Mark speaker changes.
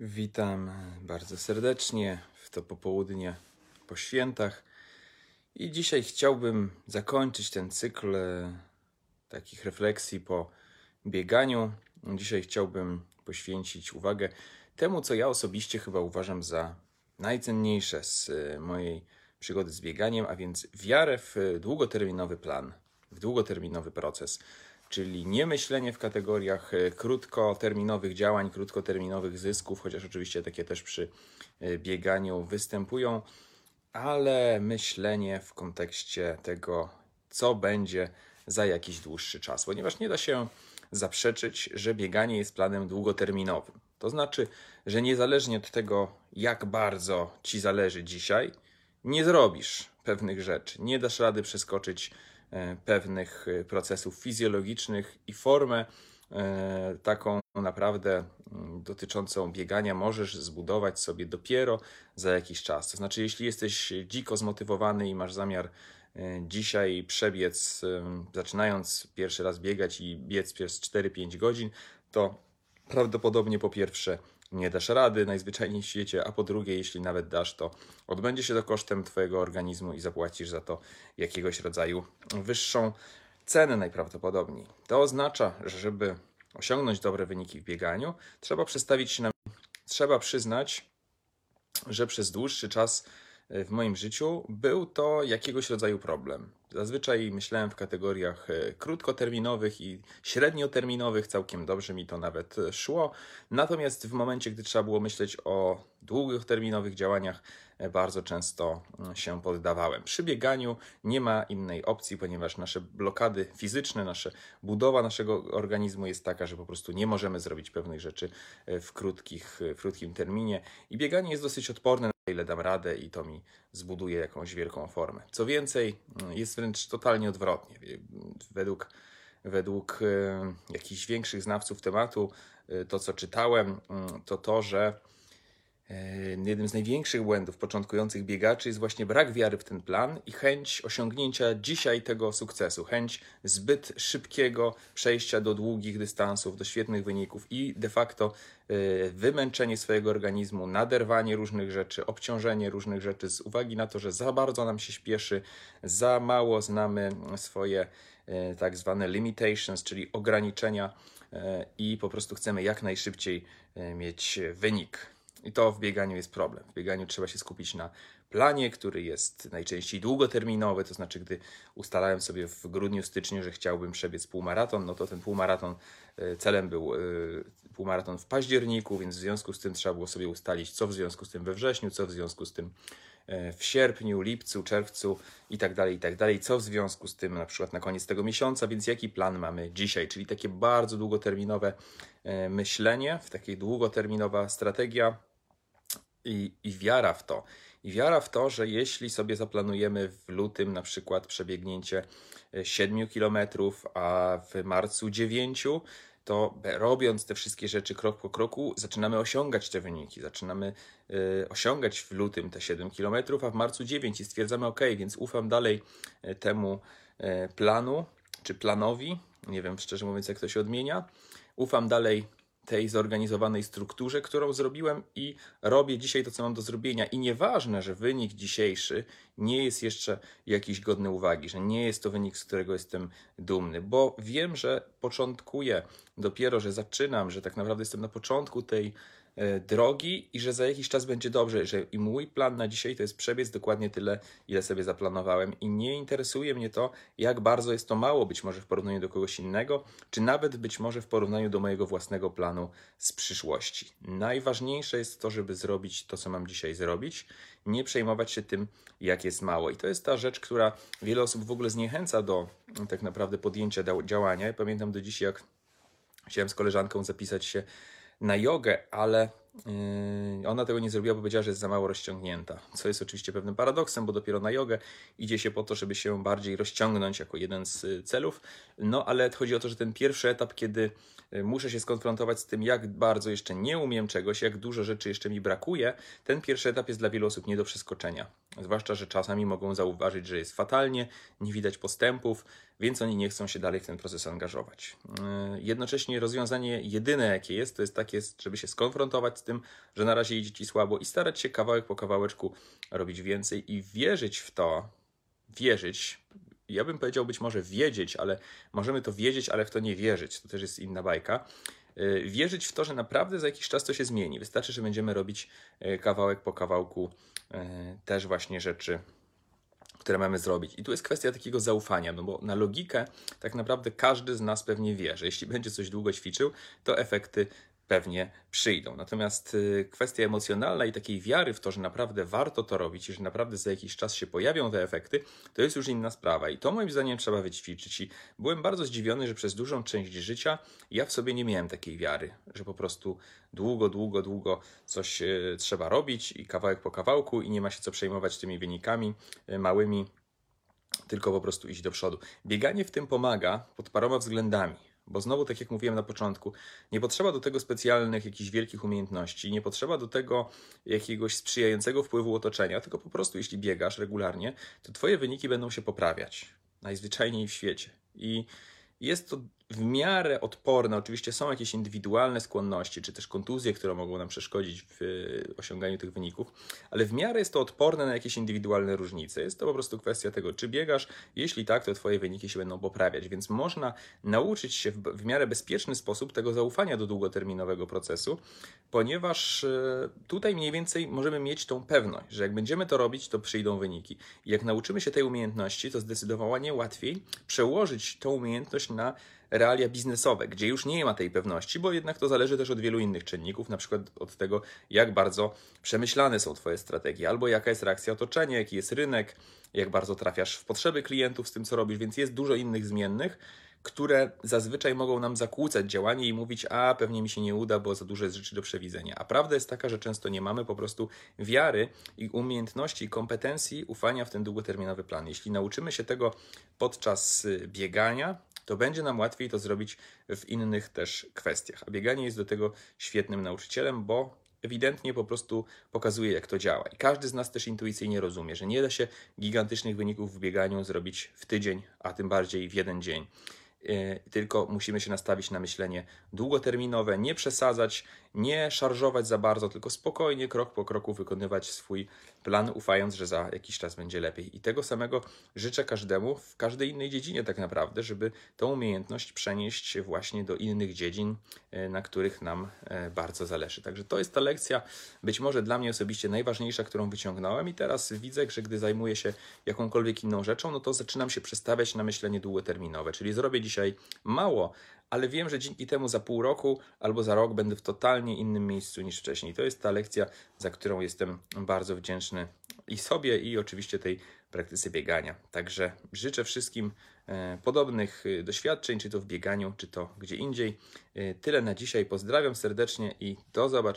Speaker 1: Witam bardzo serdecznie w to popołudnie po świętach. I dzisiaj chciałbym zakończyć ten cykl e, takich refleksji po bieganiu. Dzisiaj chciałbym poświęcić uwagę temu, co ja osobiście chyba uważam za najcenniejsze z e, mojej przygody z bieganiem, a więc wiarę w długoterminowy plan, w długoterminowy proces czyli nie myślenie w kategoriach e, krótkoterminowych działań, krótkoterminowych zysków, chociaż oczywiście takie też przy e, bieganiu występują, ale myślenie w kontekście tego, co będzie za jakiś dłuższy czas, ponieważ nie da się zaprzeczyć, że bieganie jest planem długoterminowym. To znaczy, że niezależnie od tego, jak bardzo ci zależy dzisiaj, nie zrobisz pewnych rzeczy, nie dasz rady przeskoczyć pewnych e, procesów fizjologicznych i formę e, taką naprawdę mm, dotyczącą biegania możesz zbudować sobie dopiero za jakiś czas. To znaczy, jeśli jesteś dziko zmotywowany i masz zamiar dzisiaj przebiec, zaczynając pierwszy raz biegać i biec przez 4-5 godzin, to prawdopodobnie po pierwsze nie dasz rady najzwyczajniej w świecie, a po drugie, jeśli nawet dasz, to odbędzie się to kosztem Twojego organizmu i zapłacisz za to jakiegoś rodzaju wyższą cenę najprawdopodobniej. To oznacza, że żeby osiągnąć dobre wyniki w bieganiu, trzeba przestawić się na. Trzeba przyznać, że przez dłuższy czas w moim życiu był to jakiegoś rodzaju problem. Zazwyczaj myślałem w kategoriach e, krótkoterminowych i średnioterminowych, całkiem dobrze mi to nawet e, szło. Natomiast w momencie, gdy trzeba było myśleć o długoterminowych działaniach, e, bardzo często mm, się poddawałem. Przy bieganiu nie ma innej opcji, ponieważ nasze blokady fizyczne, nasza budowa naszego organizmu jest taka, że po prostu nie możemy zrobić pewnych rzeczy w, krótkich, w krótkim terminie i bieganie jest dosyć odporne ile dam radę i to mi zbuduje jakąś wielką formę. Co więcej, jest wręcz totalnie odwrotnie. Według, według e, jakichś większych znawców tematu, e, to co czytałem, mm, to to, że jednym z największych błędów początkujących biegaczy jest właśnie brak wiary w ten plan i chęć osiągnięcia dzisiaj tego sukcesu, chęć zbyt szybkiego przejścia do długich dystansów, do świetnych wyników i de facto e, wymęczenie swojego organizmu, naderwanie różnych rzeczy, obciążenie różnych rzeczy z uwagi na to, że za bardzo nam się śpieszy, za mało znamy swoje e, tak zwane limitations, czyli ograniczenia i po prostu chcemy jak najszybciej mieć wynik. I to w bieganiu jest problem. W bieganiu trzeba się skupić na planie, który jest najczęściej długoterminowy, to znaczy, gdy ustalałem sobie w grudniu, styczniu, że chciałbym przebiec półmaraton, no to ten półmaraton, e, celem był e, półmaraton w październiku, więc w związku z tym trzeba było sobie ustalić, co w związku z tym we wrześniu, co w związku z tym e, w sierpniu, lipcu, czerwcu i tak dalej, i tak dalej, co w związku z tym na przykład na koniec tego miesiąca, więc jaki plan mamy dzisiaj, czyli takie bardzo długoterminowe myślenie, w takiej długoterminowa strategia, i, i wiara w to. I wiara w to, że jeśli sobie zaplanujemy w lutym na przykład przebiegnięcie 7 e, km, a w marcu 9, to robiąc te wszystkie rzeczy krok po kroku, zaczynamy osiągać te wyniki. Zaczynamy y, osiągać w lutym te 7 km, a w marcu 9 i stwierdzamy, ok, więc ufam dalej temu y, planu czy planowi. Nie wiem szczerze mówiąc, jak to się odmienia. Ufam dalej tej zorganizowanej strukturze, którą zrobiłem i robię dzisiaj to, co mam do zrobienia. I nieważne, że wynik dzisiejszy nie jest jeszcze jakiś godny uwagi, że nie jest to wynik, z którego jestem dumny, bo wiem, że początkuję dopiero, że zaczynam, że tak naprawdę jestem na początku tej drogi i że za jakiś czas będzie dobrze, że i mój plan na dzisiaj to jest przebiec dokładnie tyle, ile sobie zaplanowałem i nie interesuje mnie to, jak bardzo jest to mało być może w porównaniu do kogoś innego, czy nawet być może w porównaniu do mojego własnego planu z przyszłości. Najważniejsze jest to, żeby zrobić to, co mam dzisiaj zrobić, nie przejmować się tym, jak jest mało. I to jest ta rzecz, która wiele osób w ogóle zniechęca do tak naprawdę podjęcia działania. Ja pamiętam do dziś, jak chciałem z koleżanką zapisać się na jogę, ale yy, ona tego nie zrobiła, bo powiedziała, że jest za mało rozciągnięta. Co jest oczywiście pewnym paradoksem, bo dopiero na jogę idzie się po to, żeby się bardziej rozciągnąć jako jeden z y, celów. No ale chodzi o to, że ten pierwszy etap, kiedy y, muszę się skonfrontować z tym, jak bardzo jeszcze nie umiem czegoś, jak dużo rzeczy jeszcze mi brakuje, ten pierwszy etap jest dla wielu osób nie do przeskoczenia. Zwłaszcza, że czasami mogą zauważyć, że jest fatalnie, nie widać postępów, więc oni nie chcą się dalej w ten proces angażować. Yy, Jednocześnie rozwiązanie jedyne, jakie jest, to jest takie, żeby się skonfrontować z tym, że na razie idzie ci słabo i starać się kawałek po kawałeczku robić więcej i wierzyć w to, wierzyć. Ja bym powiedział być może wiedzieć, ale możemy to wiedzieć, ale w to nie wierzyć. To też jest inna bajka. Yy, Wierzyć w to, że naprawdę za jakiś czas to się zmieni. Wystarczy, że będziemy robić yy, kawałek po kawałku też właśnie rzeczy, które mamy zrobić. I tu jest kwestia takiego zaufania, no bo na logikę tak naprawdę każdy z nas pewnie wie, że jeśli będzie coś długo ćwiczył, to efekty pewnie przyjdą. Natomiast y, kwestia emocjonalna i takiej wiary w to, że naprawdę warto to robić i że naprawdę za jakiś czas się pojawią te efekty, to jest już inna sprawa. I to moim zdaniem trzeba wyćwiczyć. I byłem bardzo zdziwiony, że przez dużą część życia ja w sobie nie miałem takiej wiary, że po prostu długo, długo, długo coś y, trzeba robić i kawałek po kawałku i nie ma się co przejmować tymi wynikami y, małymi, tylko po prostu iść do przodu. Bieganie w tym pomaga pod paroma względami. Bo znowu, tak jak mówiłem na początku, nie potrzeba do tego specjalnych, jakichś wielkich umiejętności, nie potrzeba do tego jakiegoś sprzyjającego wpływu otoczenia, tylko po prostu jeśli biegasz regularnie, to Twoje wyniki będą się poprawiać. Najzwyczajniej w świecie. I jest to w miarę odporne. Oczywiście są jakieś indywidualne skłonności, czy też kontuzje, które mogą nam przeszkodzić w y, osiąganiu tych wyników, ale w miarę jest to odporne na jakieś indywidualne różnice. Jest to po prostu kwestia tego, czy biegasz. Jeśli tak, to Twoje wyniki się będą poprawiać, więc można nauczyć się w, w miarę bezpieczny sposób tego zaufania do długoterminowego procesu, ponieważ y, tutaj mniej więcej możemy mieć tą pewność, że jak będziemy to robić, to przyjdą wyniki. I jak nauczymy się tej umiejętności, to zdecydowanie łatwiej przełożyć tą umiejętność na realia biznesowe, gdzie już nie ma tej pewności, bo jednak to zależy też od wielu innych czynników, na przykład od tego, jak bardzo przemyślane są Twoje strategie, albo jaka jest reakcja otoczenia, jaki jest rynek, jak bardzo trafiasz w potrzeby klientów z tym, co robisz, więc jest dużo innych zmiennych, które zazwyczaj mogą nam zakłócać działanie i mówić, a pewnie mi się nie uda, bo za dużo jest rzeczy do przewidzenia. A prawda jest taka, że często nie mamy po prostu wiary i umiejętności i kompetencji ufania w ten długoterminowy plan. Jeśli nauczymy się tego podczas y, biegania, to będzie nam łatwiej to zrobić w innych też kwestiach. A bieganie jest do tego świetnym nauczycielem, bo ewidentnie po prostu pokazuje, jak to działa. I każdy z nas też intuicyjnie rozumie, że nie da się gigantycznych wyników w bieganiu zrobić w tydzień, a tym bardziej w jeden dzień. Yy, Tylko musimy się nastawić na myślenie długoterminowe, nie przesadzać, nie szarżować za bardzo, tylko spokojnie, krok po kroku wykonywać swój plan, ufając, że za jakiś czas będzie lepiej. I tego samego życzę każdemu w każdej innej dziedzinie, tak naprawdę, żeby tą umiejętność przenieść właśnie do innych dziedzin, yy, na których nam yy, bardzo zależy. Także to jest ta lekcja, być może dla mnie osobiście najważniejsza, którą wyciągnąłem, i teraz widzę, że gdy zajmuję się jakąkolwiek inną rzeczą, no to zaczynam się przestawiać na myślenie długoterminowe, czyli zrobię dzisiaj mało, ale wiem, że dzięki temu za pół roku albo za rok będę w totalnie innym miejscu niż wcześniej. To jest ta lekcja, za którą jestem bardzo wdzięczny i sobie, i oczywiście tej praktyce biegania. Także życzę wszystkim e, podobnych e, doświadczeń, czy to w bieganiu, czy to gdzie indziej. E, Tyle na dzisiaj. Pozdrawiam serdecznie i do zobaczenia.